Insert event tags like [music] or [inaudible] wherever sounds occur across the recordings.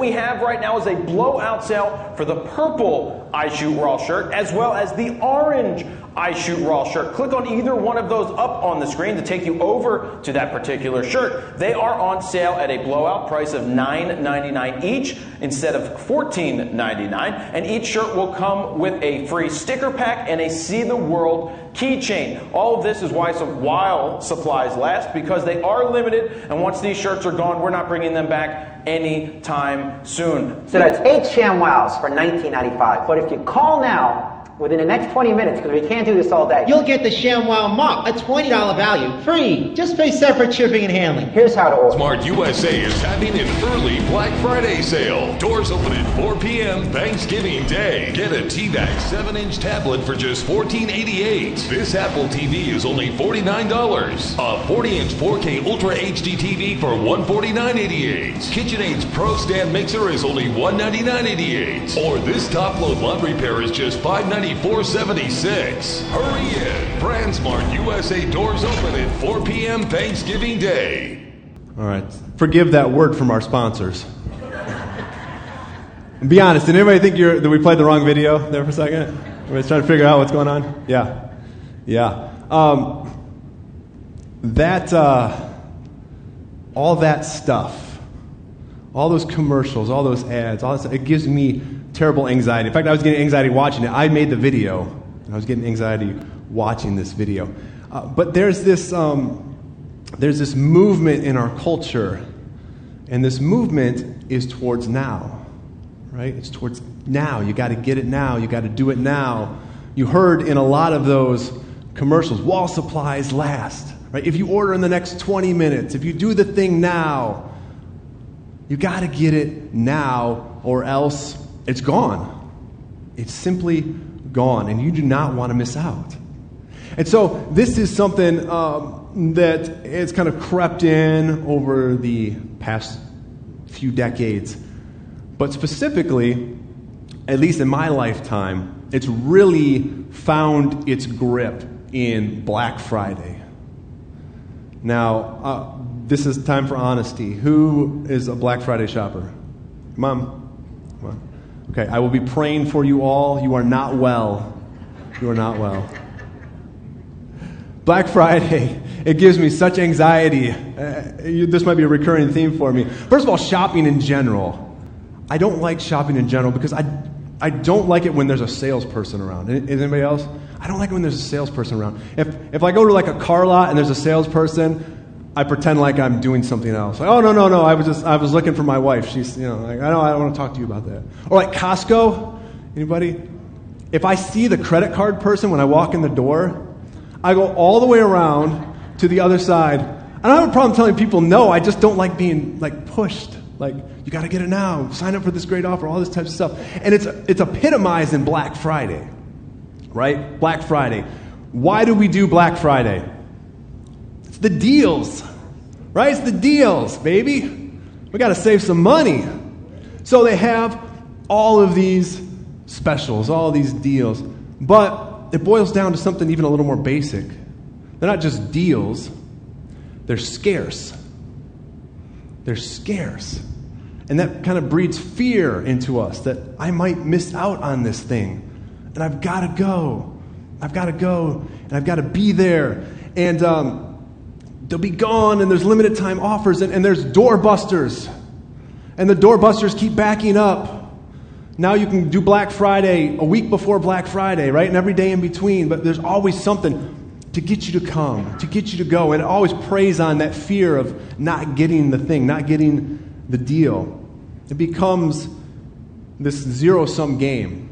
we have right now is a blowout sale for the purple I Shoot Raw shirt as well as the orange I Shoot Raw shirt. Click on either one of those up on the screen to take you over to that particular shirt. They are on sale at a blowout price of $9.99 each instead of $14.99. And each shirt will come with a free sticker pack and a See the World keychain. All of this is why some while supplies last because they are limited. And once these shirts are gone, we're not bringing them back anytime soon. So that's eight ShamWows for $19.95. But if you call now, within the next 20 minutes, because we can't do this all day. You'll get the ShamWow Mop, a $20 value, free. Just pay separate shipping and handling. Here's how to order. Smart USA is having an early Black Friday sale. Doors open at 4 p.m. Thanksgiving Day. Get a TVAC 7-inch tablet for just $14.88. This Apple TV is only $49. A 40-inch 4K Ultra HD TV for $149.88. KitchenAid's Pro Stand Mixer is only $199.88. Or this top-load laundry pair is just $590 $94.76. Hurry in. BrandsMart USA doors open at 4 p.m. Thanksgiving Day. All right. Forgive that word from our sponsors. Be honest, did anybody think that we played the wrong video there for a second? Everybody's trying to figure out what's going on? Yeah. Yeah. Um, that, uh, all that stuff, all those commercials, all those ads, all that it gives me terrible anxiety. In fact, I was getting anxiety watching it. I made the video, and I was getting anxiety watching this video. Uh, but there's this, um, there's this movement in our culture, and this movement is towards now, right? It's towards now. You got to get it now. You got to do it now. You heard in a lot of those commercials, wall supplies last, right? If you order in the next 20 minutes, if you do the thing now, you got to get it now, or else it's gone. It's simply gone, and you do not want to miss out. And so, this is something um, that has kind of crept in over the past few decades. But specifically, at least in my lifetime, it's really found its grip in Black Friday. Now, uh, this is time for honesty. Who is a Black Friday shopper? Mom. Okay, I will be praying for you all. You are not well. You are not well. Black Friday, it gives me such anxiety. Uh, you, this might be a recurring theme for me. First of all, shopping in general. I don't like shopping in general because I, I don't like it when there's a salesperson around. Is anybody else? I don't like it when there's a salesperson around. If, if I go to like a car lot and there's a salesperson, I pretend like I'm doing something else. Like, oh no, no, no, I was just I was looking for my wife. She's you know, like, I don't I don't want to talk to you about that. Or like Costco, anybody? If I see the credit card person when I walk in the door, I go all the way around to the other side. I don't have a problem telling people no, I just don't like being like pushed. Like, you gotta get it now, sign up for this great offer, all this type of stuff. And it's it's epitomized in Black Friday. Right? Black Friday. Why do we do Black Friday? It's the deals, right? It's the deals, baby. We got to save some money. So they have all of these specials, all these deals. But it boils down to something even a little more basic. They're not just deals, they're scarce. They're scarce. And that kind of breeds fear into us that I might miss out on this thing. And I've got to go. I've got to go. And I've got to be there. And um, they'll be gone and there's limited time offers and, and there's doorbusters. And the doorbusters keep backing up. Now you can do Black Friday a week before Black Friday, right? And every day in between, but there's always something to get you to come, to get you to go. And it always preys on that fear of not getting the thing, not getting the deal. It becomes this zero sum game,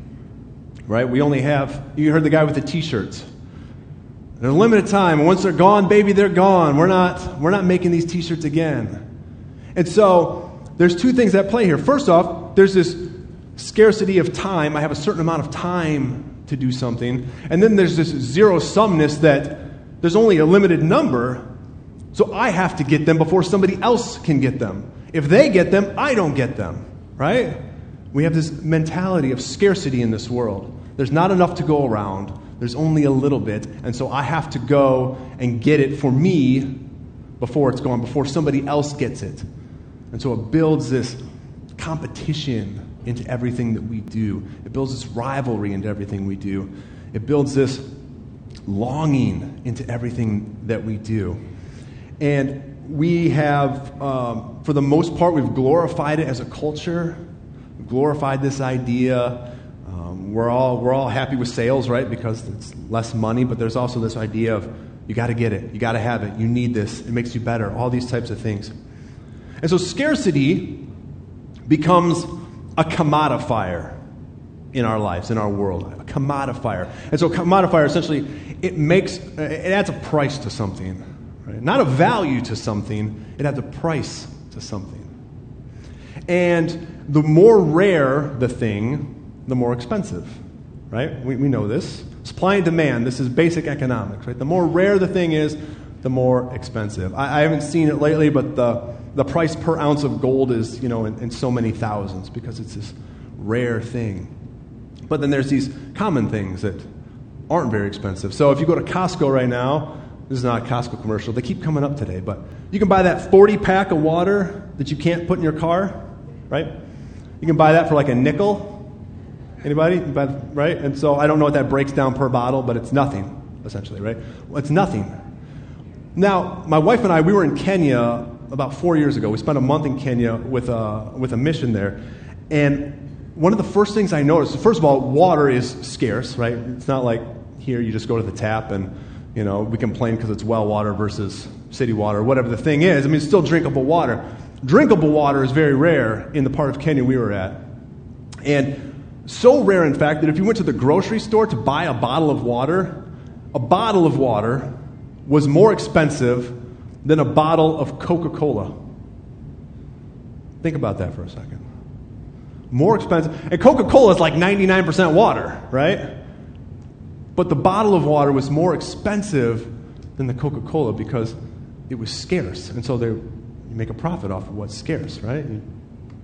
right? We only have, you heard the guy with the t a limited time. Once they're gone, baby, they're gone. We're not, we're not making these t shirts again. And so there's two things at play here. First off, there's this scarcity of time. I have a certain amount of time to do something. And then there's this zero sumness that there's only a limited number. So I have to get them before somebody else can get them. If they get them, I don't get them. Right? We have this mentality of scarcity in this world. There's not enough to go around. There's only a little bit, and so I have to go and get it for me before it's gone, before somebody else gets it. And so it builds this competition into everything that we do. It builds this rivalry into everything we do. It builds this longing into everything that we do. And we have, um, for the most part, we've glorified it as a culture, glorified this idea. We're, all, we're all happy with sales, right? Because it's less money, but there's also this idea of you got to get it, you got to have it, you need this, it makes you better, all these types of things. And so scarcity becomes a commodifier in our lives, in our world, a commodifier. And so commodifier essentially it makes it adds a price to something, right? Not a value to something, it adds a price to something. And the more rare the thing, the more expensive, right? We, we know this. Supply and demand, this is basic economics, right? The more rare the thing is, the more expensive. I, I haven't seen it lately, but the, the price per ounce of gold is, you know, in, in so many thousands because it's this rare thing. But then there's these common things that aren't very expensive. So if you go to Costco right now, this is not a Costco commercial, they keep coming up today, but you can buy that 40 pack of water that you can't put in your car, right? You can buy that for like a nickel. Anybody? Right? And so I don't know what that breaks down per bottle, but it's nothing, essentially, right? It's nothing. Now, my wife and I, we were in Kenya about four years ago. We spent a month in Kenya with a, with a mission there. And one of the first things I noticed, first of all, water is scarce, right? It's not like here you just go to the tap and, you know, we complain because it's well water versus city water, whatever the thing is. I mean, it's still drinkable water. Drinkable water is very rare in the part of Kenya we were at. And so rare, in fact, that if you went to the grocery store to buy a bottle of water, a bottle of water was more expensive than a bottle of Coca Cola. Think about that for a second. More expensive. And Coca Cola is like 99% water, right? But the bottle of water was more expensive than the Coca Cola because it was scarce. And so they, you make a profit off of what's scarce, right?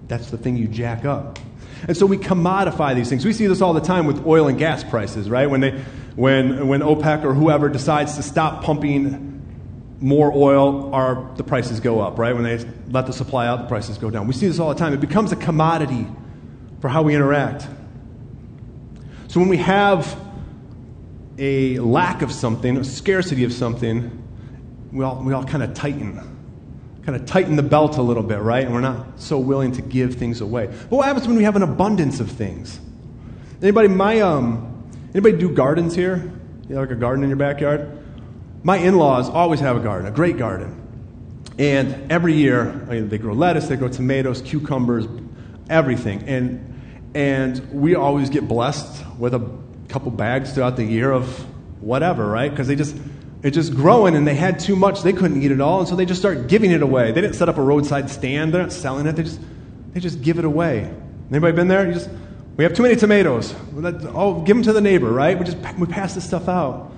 That's the thing you jack up. And so we commodify these things. We see this all the time with oil and gas prices, right? When, they, when, when OPEC or whoever decides to stop pumping more oil, our, the prices go up, right? When they let the supply out, the prices go down. We see this all the time. It becomes a commodity for how we interact. So when we have a lack of something, a scarcity of something, we all, we all kind of tighten kind of tighten the belt a little bit, right? And we're not so willing to give things away. But what happens when we have an abundance of things? Anybody, my, um, anybody do gardens here? You have like a garden in your backyard? My in-laws always have a garden, a great garden. And every year, I mean, they grow lettuce, they grow tomatoes, cucumbers, everything. And, and we always get blessed with a couple bags throughout the year of whatever, right? Because they just, it's just growing and they had too much. They couldn't eat it all and so they just start giving it away. They didn't set up a roadside stand. They're not selling it. They just they just give it away. Anybody been there? You just we have too many tomatoes. Oh give them to the neighbor right? We just we pass this stuff out.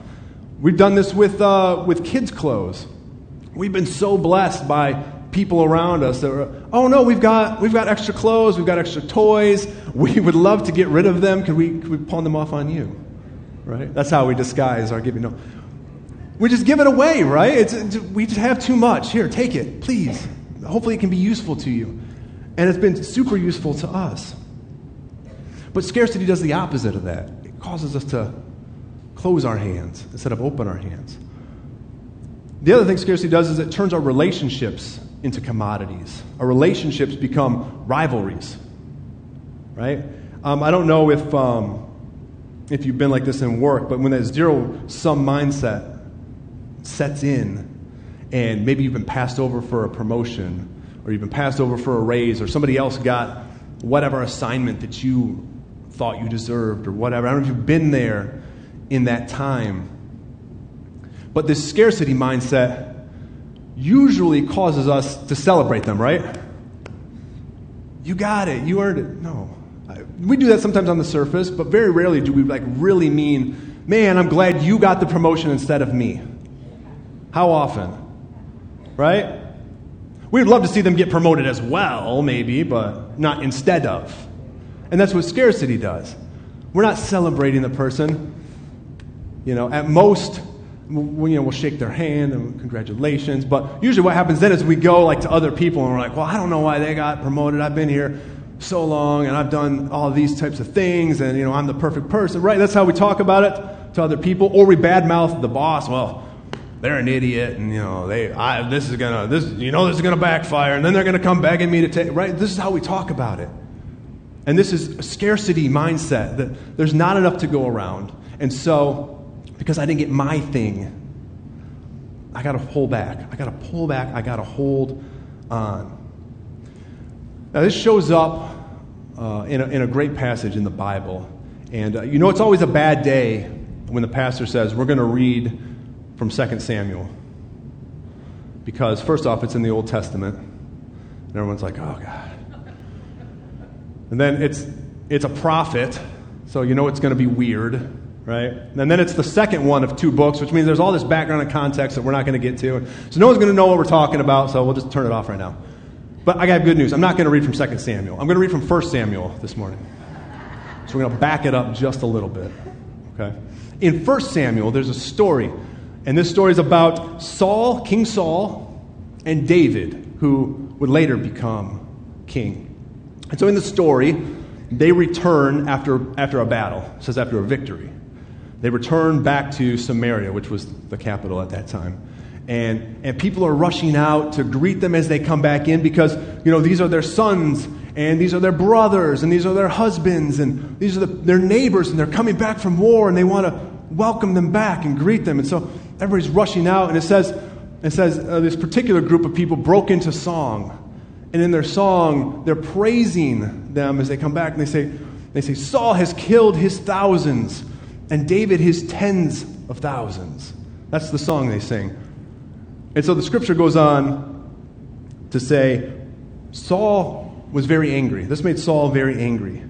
We've done this with uh, with kids clothes. We've been so blessed by people around us that are, oh no we've got we've got extra clothes. We've got extra toys. [laughs] We would love to get rid of them. Could we could we pawn them off on you? Right? That's how we disguise our giving. No we just give it away, right? It's, it's, we just have too much. Here, take it, please. Hopefully, it can be useful to you. And it's been super useful to us. But scarcity does the opposite of that. It causes us to close our hands instead of open our hands. The other thing scarcity does is it turns our relationships into commodities. Our relationships become rivalries, right? Um, I don't know if, um, if you've been like this in work, but when that zero sum mindset sets in, and maybe you've been passed over for a promotion, or you've been passed over for a raise, or somebody else got whatever assignment that you thought you deserved, or whatever. I don't know if you've been there in that time. But this scarcity mindset usually causes us to celebrate them, right? You got it, you earned it. No. We do that sometimes on the surface, but very rarely do we like really mean, man, I'm glad you got the promotion instead of me. How often? Right? We'd love to see them get promoted as well, maybe, but not instead of. And that's what scarcity does. We're not celebrating the person. You know, at most, we, you know, we'll shake their hand and congratulations. But usually, what happens then is we go like to other people and we're like, "Well, I don't know why they got promoted. I've been here so long and I've done all these types of things and, you know, I'm the perfect person, right? That's how we talk about it to other people. Or we badmouth the boss. Well, they're an idiot and, you know, they, I, this is to, this, you know, this is to backfire and then they're to come begging me to take, right? This is how we talk about it. And this is a scarcity mindset that there's not enough to go around. And so, because I didn't get my thing, I got to pull back. I got to pull back. I got to hold on. Now, this shows up uh, in, a, in a great passage in the Bible. And uh, you know, it's always a bad day when the pastor says, We're to read from 2 Samuel. Because, first off, it's in the Old Testament. And everyone's like, Oh, God. And then it's, it's a prophet, so you know it's going to be weird, right? And then it's the second one of two books, which means there's all this background and context that we're not going to get to. So no one's going to know what we're talking about, so we'll just turn it off right now. But I got good news. I'm not going to read from 2 Samuel. I'm going to read from 1 Samuel this morning. So we're going to back it up just a little bit. Okay? In 1 Samuel, there's a story. And this story is about Saul, King Saul, and David, who would later become king. And so in the story, they return after, after a battle. It says after a victory. They return back to Samaria, which was the capital at that time. And, and people are rushing out to greet them as they come back in because, you know, these are their sons and these are their brothers and these are their husbands and these are the, their neighbors and they're coming back from war and they want to welcome them back and greet them. And so everybody's rushing out and it says, it says uh, this particular group of people broke into song. And in their song, they're praising them as they come back and they say, they say, Saul has killed his thousands and David his tens of thousands. That's the song they sing. And so the scripture goes on to say, Saul was very angry. This made Saul very angry.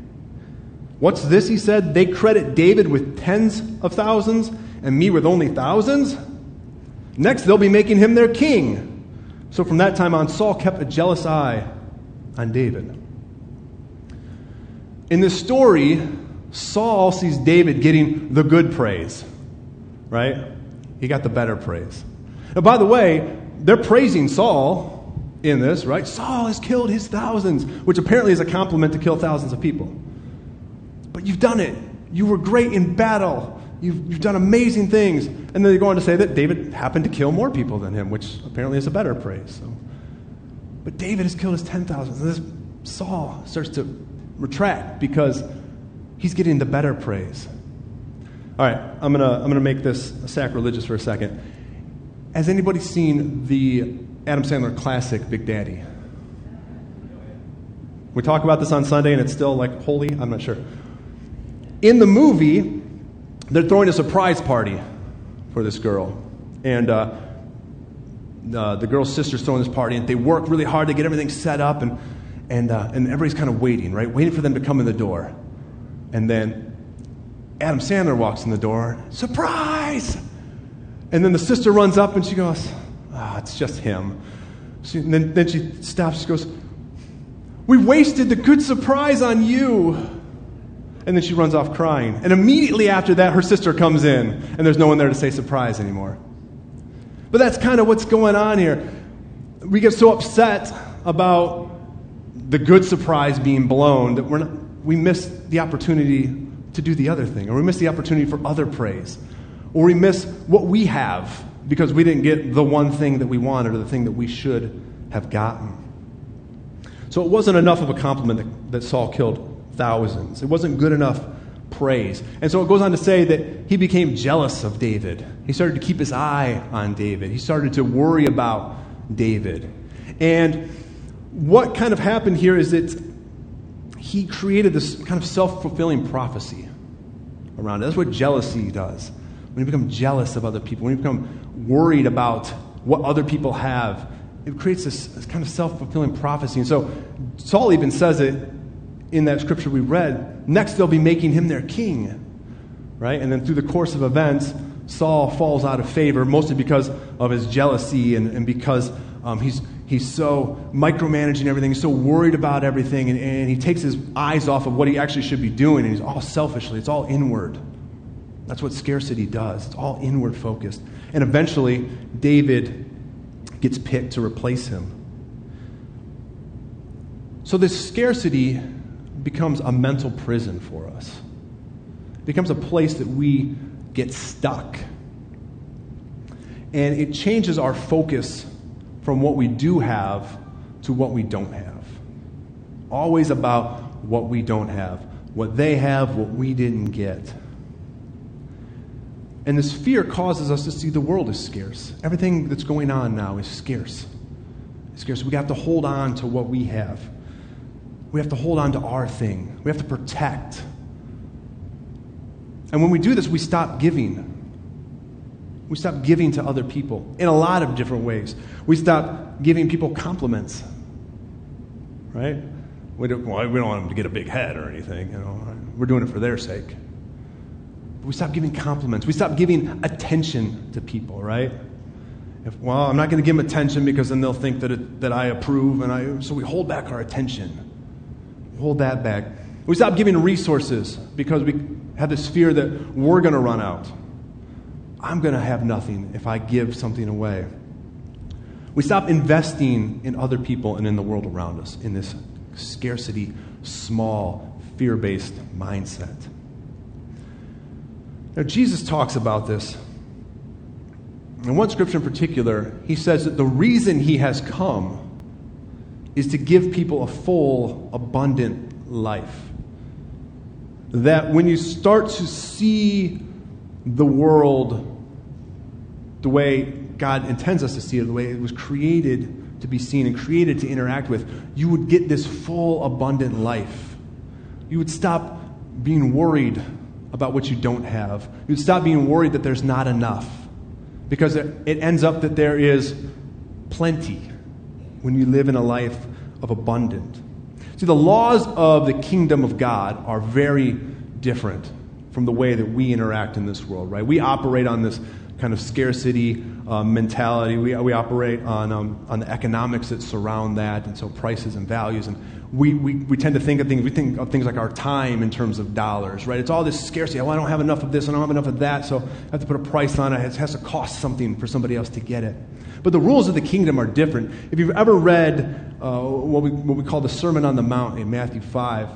What's this? He said. They credit David with tens of thousands and me with only thousands. Next, they'll be making him their king. So from that time on, Saul kept a jealous eye on David. In this story, Saul sees David getting the good praise, right? He got the better praise. By the way, they're praising Saul in this, right? Saul has killed his thousands, which apparently is a compliment to kill thousands of people. But you've done it. You were great in battle. You've, you've done amazing things. And then they go on to say that David happened to kill more people than him, which apparently is a better praise. So. But David has killed his 10,000. And this Saul starts to retract because he's getting the better praise. All right, I'm going to I'm to make this sacrilegious for a second. Has anybody seen the Adam Sandler classic, Big Daddy? We talk about this on Sunday and it's still like holy? I'm not sure. In the movie, they're throwing a surprise party for this girl. And uh, uh, the girl's sister's throwing this party, and they work really hard to get everything set up, and, and, uh, and everybody's kind of waiting, right? Waiting for them to come in the door. And then Adam Sandler walks in the door, surprise! And then the sister runs up and she goes, Ah, oh, it's just him. She, and then, then she stops. She goes, We wasted the good surprise on you. And then she runs off crying. And immediately after that, her sister comes in, and there's no one there to say surprise anymore. But that's kind of what's going on here. We get so upset about the good surprise being blown that we're not, we miss the opportunity to do the other thing, or we miss the opportunity for other praise or we miss what we have because we didn't get the one thing that we wanted or the thing that we should have gotten. So it wasn't enough of a compliment that, that Saul killed thousands. It wasn't good enough praise. And so it goes on to say that he became jealous of David. He started to keep his eye on David. He started to worry about David. And what kind of happened here is that he created this kind of self fulfilling prophecy around it. That's what jealousy does when you become jealous of other people, when you become worried about what other people have, it creates this, this kind of self fulfilling prophecy. And so Saul even says it in that scripture we read. Next, they'll be making him their king. Right? And then through the course of events, Saul falls out of favor, mostly because of his jealousy and, and because um, he's, he's so micromanaging everything, he's so worried about everything, and, and he takes his eyes off of what he actually should be doing, and he's all selfishly, it's all inward. That's what scarcity does. It's all inward focused. And eventually, David gets picked to replace him. So, this scarcity becomes a mental prison for us. It becomes a place that we get stuck. And it changes our focus from what we do have to what we don't have. Always about what we don't have, what they have, what we didn't get. And this fear causes us to see the world as scarce. Everything that's going on now is scarce. It's scarce. We have to hold on to what we have. We have to hold on to our thing. We have to protect. And when we do this, we stop giving. We stop giving to other people in a lot of different ways. We stop giving people compliments. Right? We don't, well, we don't want them to get a big head or anything. You know, we're doing it for their sake. We stop giving compliments. We stop giving attention to people, right? If, well, I'm not going to give them attention because then they'll think that, it, that I approve, and I, so we hold back our attention. Hold that back. We stop giving resources because we have this fear that we're going to run out. I'm going to have nothing if I give something away. We stop investing in other people and in the world around us in this scarcity, small, fear based mindset. Now, Jesus talks about this. In one scripture in particular, he says that the reason he has come is to give people a full, abundant life. That when you start to see the world the way God intends us to see it, the way it was created to be seen and created to interact with, you would get this full, abundant life. You would stop being worried about what you don't have. You'd stop being worried that there's not enough because it, ends up that there is plenty when you live in a life of abundant. See, the laws of the kingdom of God are very different from the way that we interact in this world, right? We operate on this kind of scarcity uh, mentality. We, we operate on, um, on the economics that surround that, and so prices and values. And we, we, we tend to think of things, we think of things like our time in terms of dollars, right? It's all this scarcity. Oh, I don't have enough of this, I don't have enough of that, so I have to put a price on it. It has to cost something for somebody else to get it. But the rules of the kingdom are different. If you've ever read uh, what, we, what we call the Sermon on the Mount in Matthew 5,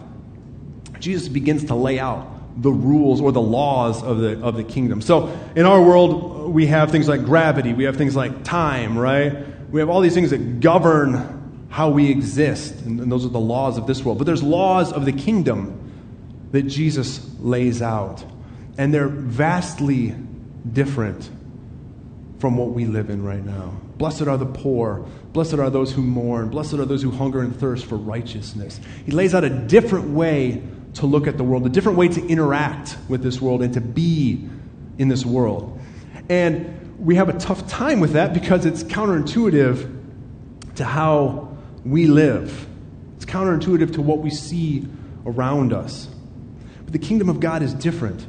Jesus begins to lay out the rules or the laws of the, of the kingdom. So in our world, we have things like gravity, we have things like time, right? We have all these things that govern how we exist, and, and those are the laws of this world. But there's laws of the kingdom that Jesus lays out, and they're vastly different from what we live in right now. Blessed are the poor. Blessed are those who mourn. Blessed are those who hunger and thirst for righteousness. He lays out a different way to look at the world, a different way to interact with this world and to be in this world. And we have a tough time with that because it's counterintuitive to how we live. It's counterintuitive to what we see around us. But the kingdom of God is different.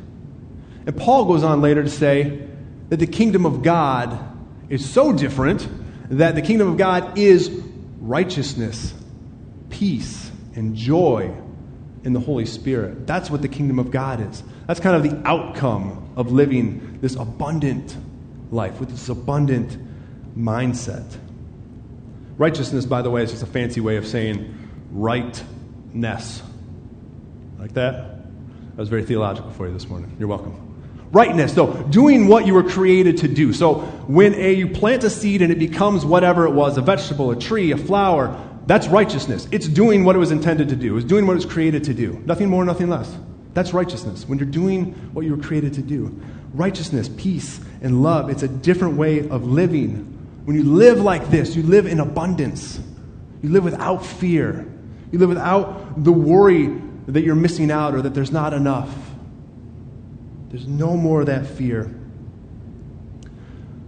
And Paul goes on later to say that the kingdom of God is so different that the kingdom of God is righteousness, peace, and joy in the Holy Spirit. That's what the kingdom of God is. That's kind of the outcome of living this abundant life with this abundant mindset. Righteousness, by the way, is just a fancy way of saying rightness. Like that? That was very theological for you this morning. You're welcome. Rightness, so doing what you were created to do. So when a, you plant a seed and it becomes whatever it was a vegetable, a tree, a flower that's righteousness. It's doing what it was intended to do, it's doing what it was created to do. Nothing more, nothing less. That's righteousness. When you're doing what you were created to do. Righteousness, peace, and love, it's a different way of living when you live like this, you live in abundance. You live without fear. You live without the worry that you're missing out or that there's not enough. There's no more of that fear.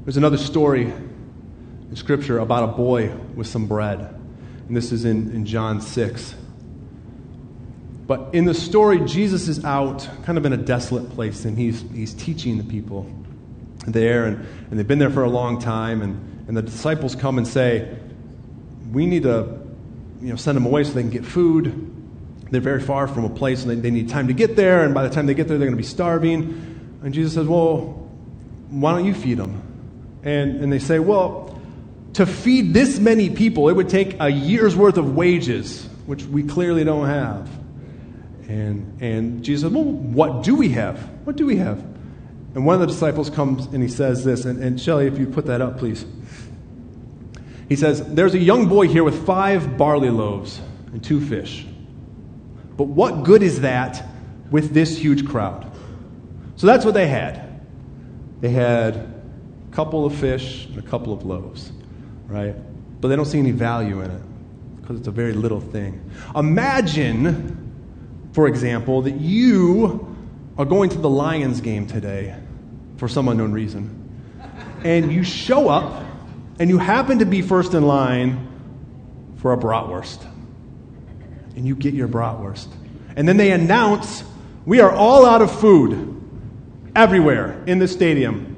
There's another story in Scripture about a boy with some bread. And this is in, in John 6. But in the story, Jesus is out kind of in a desolate place and he's, he's teaching the people there. And, and they've been there for a long time. And and the disciples come and say, We need to you know, send them away so they can get food. They're very far from a place and they, they need time to get there, and by the time they get there, they're going to be starving. And Jesus says, Well, why don't you feed them? And, and they say, Well, to feed this many people, it would take a year's worth of wages, which we clearly don't have. And, and Jesus said, Well, what do we have? What do we have? And one of the disciples comes and he says this, and, and Shelly, if you put that up, please. He says, There's a young boy here with five barley loaves and two fish. But what good is that with this huge crowd? So that's what they had. They had a couple of fish and a couple of loaves, right? But they don't see any value in it because it's a very little thing. Imagine, for example, that you are going to the Lions game today for some unknown reason. And you show up and you happen to be first in line for a bratwurst. And you get your bratwurst. And then they announce we are all out of food everywhere in the stadium.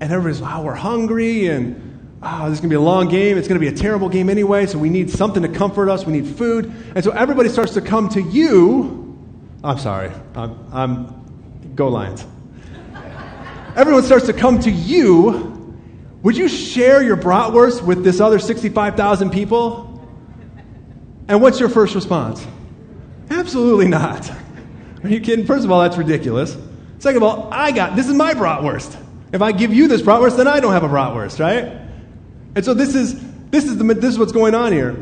And everybody's, wow, we're hungry, and oh, this is going to be a long game. It's going to be a terrible game anyway, so we need something to comfort us. We need food. And so everybody starts to come to you. I'm sorry. I'm, I'm go Lions. Everyone starts to come to you. Would you share your bratwurst with this other 65,000 people? And what's your first response? Absolutely not. Are you kidding? First of all, that's ridiculous. Second of all, I got this is my bratwurst. If I give you this bratwurst, then I don't have a bratwurst, right? And so this is this is the this is what's going on here.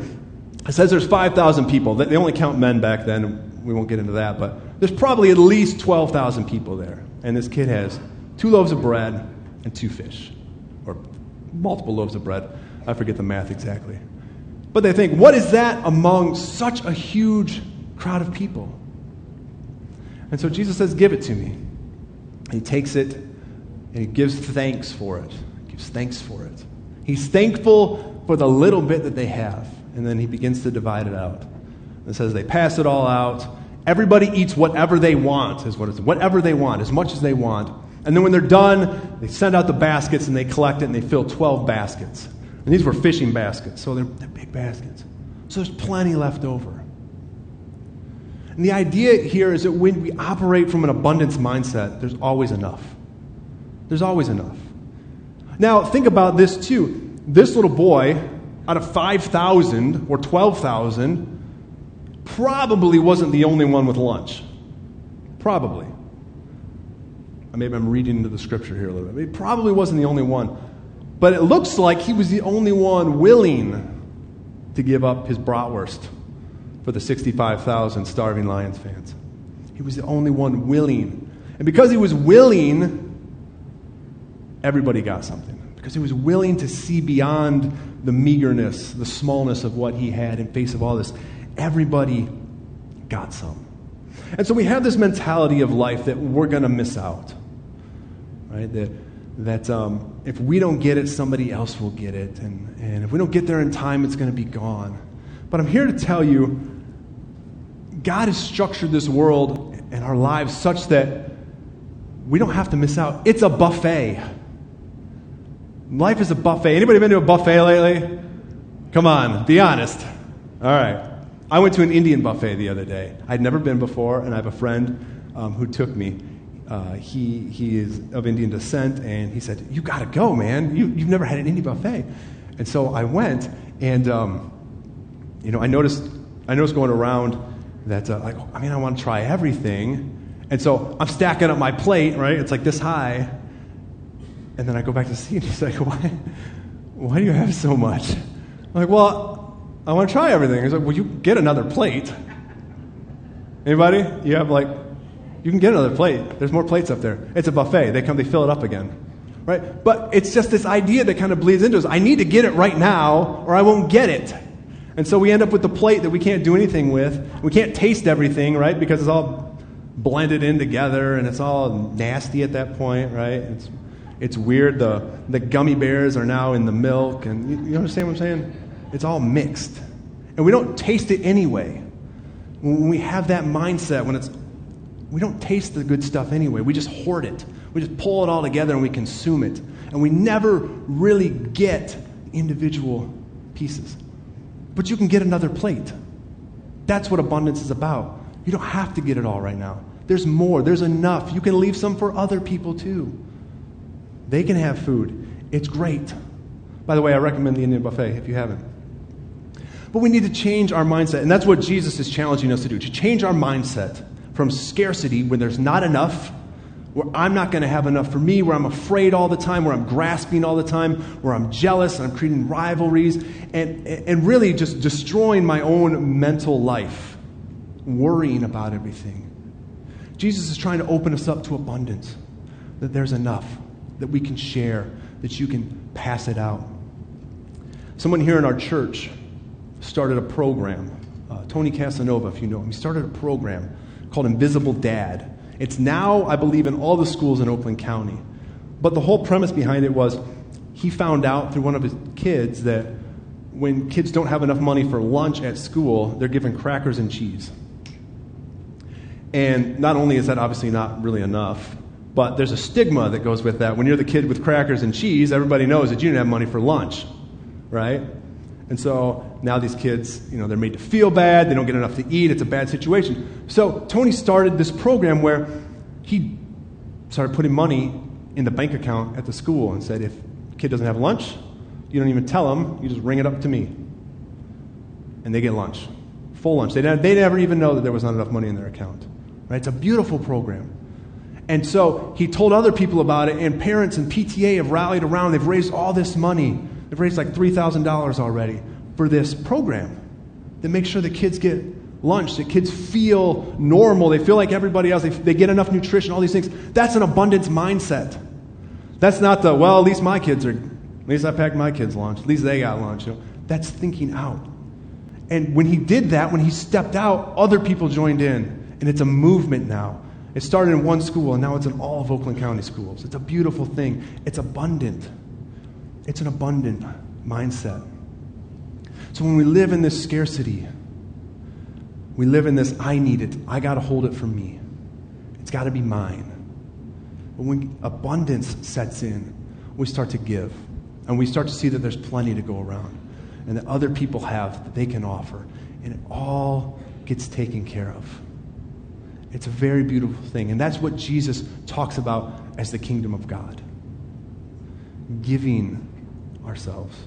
It says there's 5,000 people. They only count men back then. We won't get into that, but there's probably at least 12,000 people there. And this kid has two loaves of bread and two fish, or multiple loaves of bread. I forget the math exactly. But they think, what is that among such a huge crowd of people? And so Jesus says, Give it to me. And he takes it and he gives thanks for it. He gives thanks for it. He's thankful for the little bit that they have. And then he begins to divide it out. It says they pass it all out. Everybody eats whatever they want, is what it's whatever they want, as much as they want. And then when they're done, they send out the baskets and they collect it and they fill 12 baskets. And these were fishing baskets, so they're, they're big baskets. So there's plenty left over. And the idea here is that when we operate from an abundance mindset, there's always enough. There's always enough. Now, think about this too. This little boy, out of 5,000 or 12,000, probably wasn't the only one with lunch. Probably. Maybe I'm reading into the scripture here a little bit. He probably wasn't the only one. But it looks like he was the only one willing to give up his bratwurst for the 65,000 starving Lions fans. He was the only one willing. And because he was willing, everybody got something. Because he was willing to see beyond the meagerness, the smallness of what he had in face of all this, everybody got some. And so we have this mentality of life that we're going to miss out. Right? That, that um, if we don't get it, somebody else will get it. And, and if we don't get there in time, it's going to be gone. But I'm here to tell you God has structured this world and our lives such that we don't have to miss out. It's a buffet. Life is a buffet. Anybody been to a buffet lately? Come on, be honest. All right. I went to an Indian buffet the other day. I'd never been before, and I have a friend um, who took me. Uh, he, he is of Indian descent, and he said, You got to go, man. You, you've never had an Indian buffet. And so I went, and um, you know, I noticed, I noticed going around that, uh, like, I mean, I want to try everything. And so I'm stacking up my plate, right? It's like this high. And then I go back to see, and he's like, [laughs] why, why do you have so much? I'm like, well, I want to try everything. He's like, well, you get another plate. Anybody? You have like, you can get another plate. There's more plates up there. It's a buffet. They come, they fill it up again. Right? But it's just this idea that kind of bleeds into us. I need to get it right now, or I won't get it. And so we end up with the plate that we can't do anything with. We can't taste everything, right? Because it's all blended in together and it's all nasty at that point, right? It's, it's weird. The, the gummy bears are now in the milk. And you, you understand what I'm saying? It's all mixed. And we don't taste it anyway. When we have that mindset, when it's, we don't taste the good stuff anyway. We just hoard it. We just pull it all together and we consume it. And we never really get individual pieces but you can get another plate. That's what abundance is about. You don't have to get it all right now. There's more, there's enough. You can leave some for other people too. They can have food. It's great. By the way, I recommend the Indian buffet if you haven't. But we need to change our mindset. And that's what Jesus is challenging us to do to change our mindset from scarcity when there's not enough, where I'm not going to have enough for me, where I'm afraid all the time, where I'm grasping all the time, where I'm jealous and I'm creating rivalries, and, and really just destroying my own mental life, worrying about everything. Jesus is trying to open us up to abundance, that there's enough, that we can share, that you can pass it out. Someone here in our church started a program. Uh, Tony Casanova, if you know him, he started a program called Invisible Dad. It's now, I believe, in all the schools in Oakland County. But the whole premise behind it was he found out through one of his kids that when kids don't have enough money for lunch at school, they're given crackers and cheese. And not only is that obviously not really enough, but there's a stigma that goes with that. When you're the kid with crackers and cheese, everybody knows that you didn't have money for lunch, right? And so now these kids, you know, they're made to feel bad, they don't get enough to eat, it's a bad situation. So Tony started this program where he started putting money in the bank account at the school and said, if kid doesn't have lunch, you don't even tell them, you just ring it up to me. And they get lunch, full lunch. They, they never even know that there was not enough money in their account. Right? It's a beautiful program. And so he told other people about it, and parents and PTA have rallied around. They've raised all this money. They've raised like $3,000 already for this program that makes sure the kids get lunch, that kids feel normal, they feel like everybody else, they, they get enough nutrition, all these things. That's an abundance mindset. That's not the, well, at least my kids are, at least I packed my kids' lunch, at least they got lunch. You know, that's thinking out. And when he did that, when he stepped out, other people joined in. And it's a movement now. It started in one school, and now it's in all of Oakland County schools. It's a beautiful thing. It's abundant. It's an abundant mindset. So when we live in this scarcity, we live in this I need it, I got to hold it for me. It's got to be mine. But when abundance sets in, we start to give. And we start to see that there's plenty to go around and that other people have that they can offer. And it all gets taken care of. It's a very beautiful thing. And that's what Jesus talks about as the kingdom of God giving ourselves.